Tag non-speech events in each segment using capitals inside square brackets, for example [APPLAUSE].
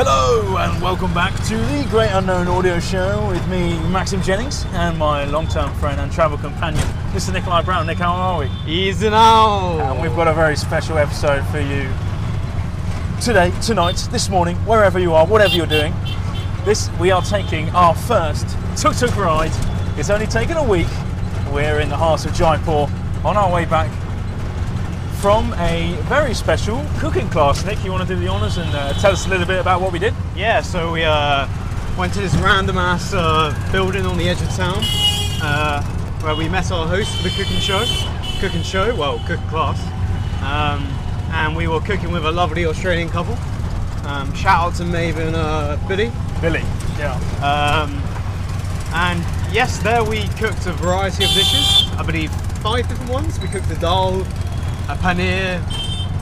Hello and welcome back to the Great Unknown Audio Show with me, Maxim Jennings, and my long-term friend and travel companion, Mr. Nikolai Brown. Nick, how are we? Easy now. And we've got a very special episode for you today, tonight, this morning, wherever you are, whatever you're doing. This we are taking our first tuk-tuk ride. It's only taken a week. We're in the heart of Jaipur on our way back from a very special cooking class. Nick, you want to do the honours and uh, tell us a little bit about what we did? Yeah, so we uh, went to this random ass uh, building on the edge of town uh, where we met our host for the cooking show. Cooking show, well, cooking class. Um, and we were cooking with a lovely Australian couple. Um, shout out to Maeve and uh, Billy. Billy. Yeah. Um, and yes, there we cooked a variety of dishes. I believe five different ones. We cooked a dal, a paneer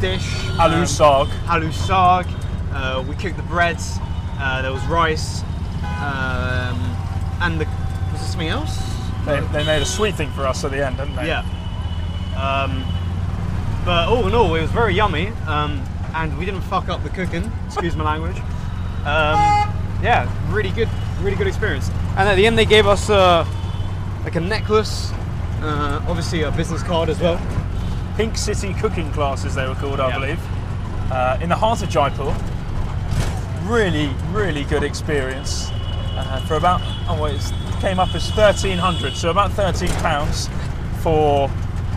dish, Aloo um, saag. aloo saag. Uh, we cooked the breads. Uh, there was rice, um, and the was there something else? They, they made a sweet thing for us at the end, didn't they? Yeah. Um, but all in all, it was very yummy, um, and we didn't fuck up the cooking. Excuse my language. Um, yeah, really good, really good experience. And at the end, they gave us uh, like a necklace, uh, obviously a business card as well. Pink City cooking classes, they were called, I Yeah. believe, uh, in the heart of Jaipur. Really, really good experience. Uh, for about, oh wait, it came up as 1300, so about 13 pounds for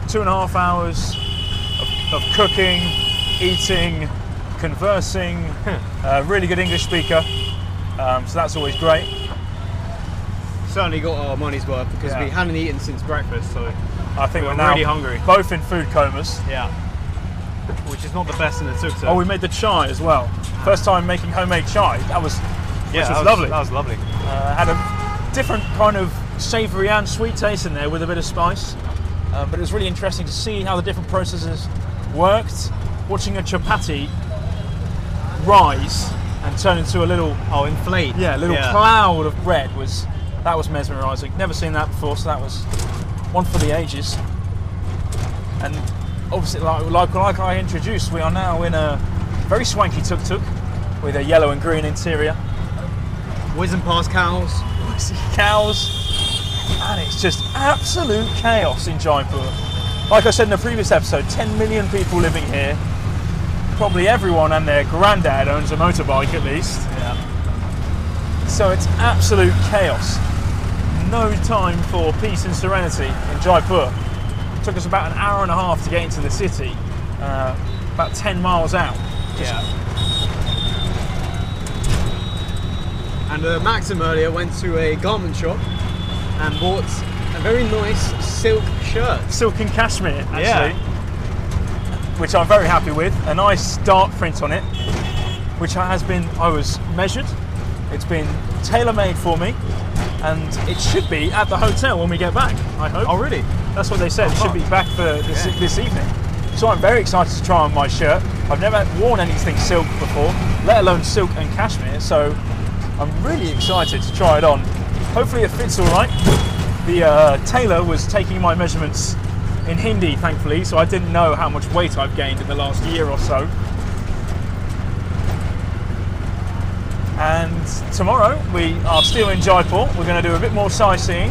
two and a half hours of, of cooking, eating, conversing. uh, really good English speaker, um, so that's always great. Certainly got our money's worth because Yeah. we hadn't eaten since breakfast, so I think We're we're, now really hungry. both in food comas. yeah. Which is not the best in the tuk. Oh, we made the chai as well. First time making homemade chai. That was, yeah, that was lovely. That was lovely. Uh, had a different kind of savoury and sweet taste in there with a bit of spice. Uh, but it was really interesting to see how the different processes worked. Watching a chapati rise and turn into a little, Oh, inflate. yeah, little cloud of bread was that was mesmerising. Never seen that before, so that was one for the ages. And obviously, like, like, like I introduced, we are now in a very swanky tuk-tuk with a yellow and green interior. Whizzing past cows. see cows, and it's just absolute chaos in Jaipur. Like I said in the previous episode, 10 million people living here. Probably everyone and their granddad owns a motorbike at least. Yeah. So it's absolute chaos. No time for peace and serenity in Jaipur. took us about an hour and a half to get into the city, uh, about 10 miles out. Yeah. And uh, Maxim earlier went to a garment shop and bought a very nice silk shirt. Silk and cashmere, actually, Yeah. which I'm very happy with. A nice dark print on it, which has been, I was measured. It's been tailor made for me, and it should be at the hotel when we get back. I hope. Oh, really? That's what they said. It should be back for this, Yeah. this evening. So I'm very excited to try on my shirt. I've never worn anything silk before, let alone silk and cashmere. So I'm really excited to try it on. Hopefully it fits all right. The uh, tailor was taking my measurements in Hindi, thankfully, so I didn't know how much weight I've gained in the last year or so. And tomorrow we are still in Jaipur. We're going to do a bit more sightseeing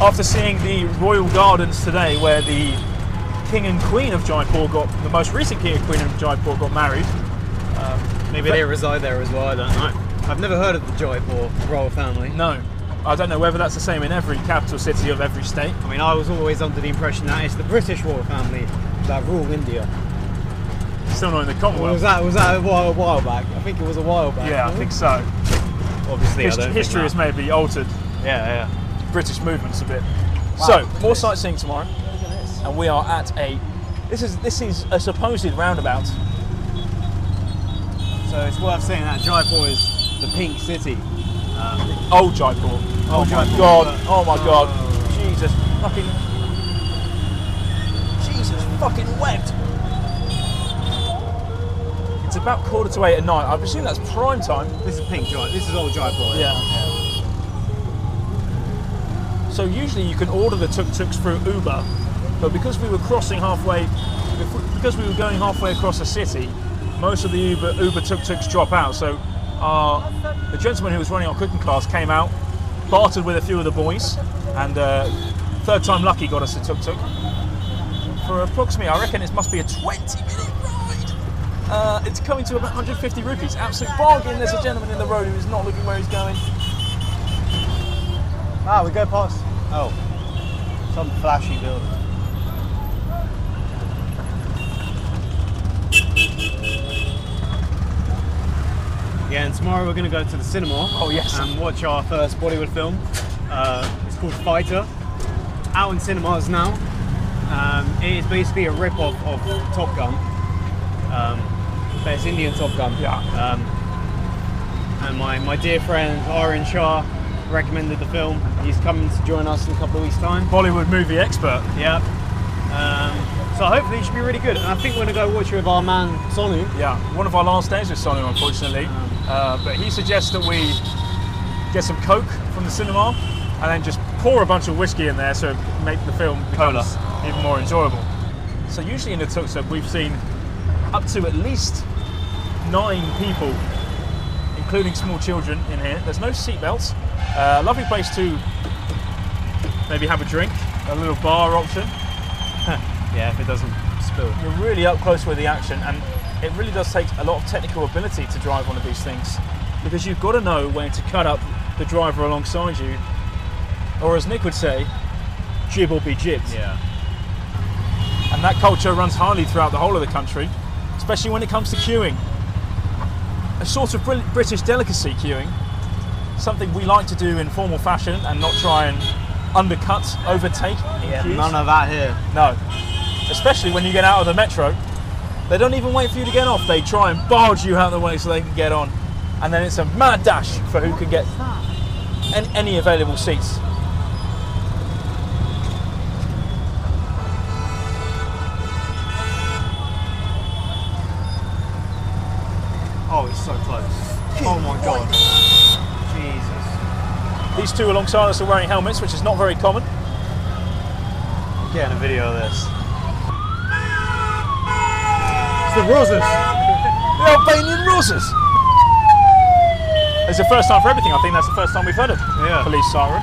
after seeing the royal gardens today, where the king and queen of Jaipur got the most recent king and queen of Jaipur got married. Um, Maybe they reside there as well, I don't know. I've never heard of the Jaipur royal family. No, I don't know whether that's the same in every capital city of every state. I mean, I was always under the impression that it's the British royal family that rule India. Still not in the Commonwealth. was that was that a while, a while back? I think it was a while back. yeah, I think so. Obviously, I Hist- don't history has maybe altered Yeah, yeah. British movements a bit. Wow. So more sightseeing tomorrow, Look at this. and we are at a. This is this is a supposed roundabout. So it's worth saying that Jaipur is the pink city. Um, Old Jaipur. Oh Old my Jaipur. god. Oh my god. Oh. Jesus fucking. Jesus fucking wept. About quarter to eight at night. I presume that's prime time. this is pink Jaipur. This is old Jaipur. Yeah. So usually you can order the tuk-tuks through Uber, but because we were crossing halfway, because we were going halfway across the city, most of the Uber Uber tuk tuks drop out. So our, the gentleman who was running our cooking class came out, bartered with a few of the boys, and uh, third time lucky got us a tuk tuk. For approximately, I reckon it must be a 20 minute ride. Uh, it's coming to about 150 rupees. Absolute bargain. There's a gentleman in the road who is not looking where he's going. Ah, we go past. Oh, some flashy building. Yeah, and tomorrow we're going to go to the cinema. Oh, yes. And watch our first Bollywood film. Uh, it's called Fighter. Out in cinemas now. Um, it is basically a rip-off of Top Gun. Um, but it's Indian Top Gun. Yeah. Um, and my, my dear friend Aryan Shah recommended the film. He's coming to join us in a couple of weeks' time. Bollywood movie expert. Yeah. Um, so hopefully it should be really good. And I think we're going to go watch it with our man Sonu. Yeah, one of our last days with Sonu, unfortunately. Uh, but he suggests that we get some Coke from the cinema and then just pour a bunch of whiskey in there so make the film even more enjoyable. So usually in the tuk we've seen up to at least nine people, including small children, in here. There's no seatbelts. Uh, lovely place to maybe have a drink, a little bar option. [LAUGHS] Yeah, if it doesn't spill. you're really up close with the action and it really does take a lot of technical ability to drive one of these things because you've got to know when to cut up the driver alongside you or as Nick would say jib or be jibbed Yeah. and that culture runs highly throughout the whole of the country especially when it comes to queuing a sort of British delicacy queuing something we like to do in formal fashion and not try and undercut overtake Yeah, queues. none of that here. No. Especially when you get out of the metro. They don't even wait for you to get off. They try and barge you out of the way so they can get on. And then it's a mad dash for who can get any, any available seats. These two alongside us are wearing helmets, which is not very common. Getting a video of this. It's the Roses. [LAUGHS] The Albanian Roses! It's the first time for everything. I think that's the first time we've heard of Yeah. police siren.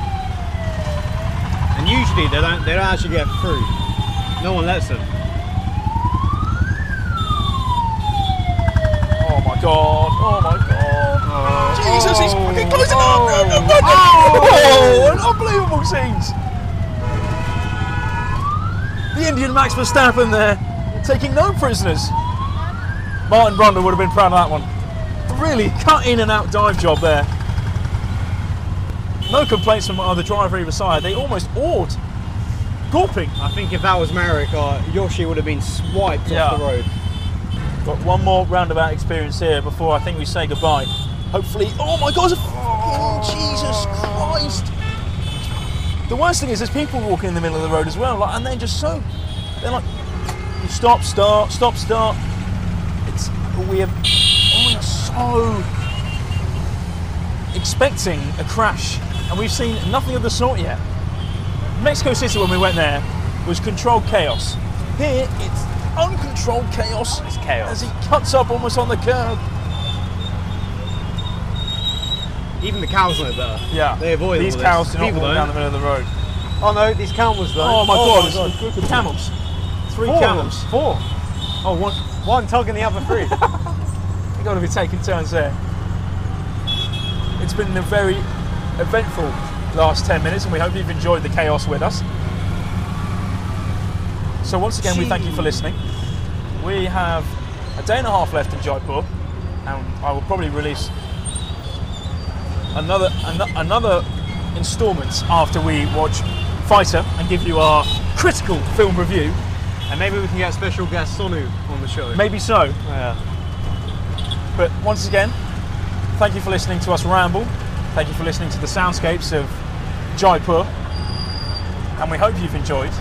And usually they don't they don't actually get through. No one lets them. Oh my god! Oh my god! Oh. He's fucking closing up! Oh. No, no, no, no. Oh, an unbelievable scenes! The Indian Max Verstappen there, taking no prisoners. Martin Brundle would have been proud of that one. Really cut in and out dive job there. No complaints from the driver either side. They almost awed. Gawping. I think if that was Merrick, uh, Yoshi would have been swiped Yeah. off the road. Got one more roundabout experience here before I think we say goodbye. Hopefully, oh my God! fucking Jesus Christ! The worst thing is, there's people walking in the middle of the road as well, like, and they're just so they're like, stop, start, stop, start. It's we have oh, we're so expecting a crash, and we've seen nothing of the sort yet. Mexico City, when we went there, was controlled chaos. Here, it's uncontrolled chaos. It's chaos. As he cuts up almost on the curb. Even the cows know better. Yeah. They avoid These cows do not People walk down the middle of the road. Oh no, these camels though. Oh my oh, god, my it's a group of camels. Three Four camels. Four. Oh, one. One tugging the other three. [LAUGHS] You've got to be taking turns there. It's been a very eventful last 10 minutes, and we hope you've enjoyed the chaos with us. So, once again, we thank you for listening. We have a day and a half left in Jaipur, and I will probably release another an- another instalment after we watch Fighter and give you our critical film review. and maybe we can get special guest Sonu on the show. Maybe so. Yeah. But once again, thank you for listening to us ramble. Thank you for listening to the soundscapes of Jaipur. And we hope you've enjoyed.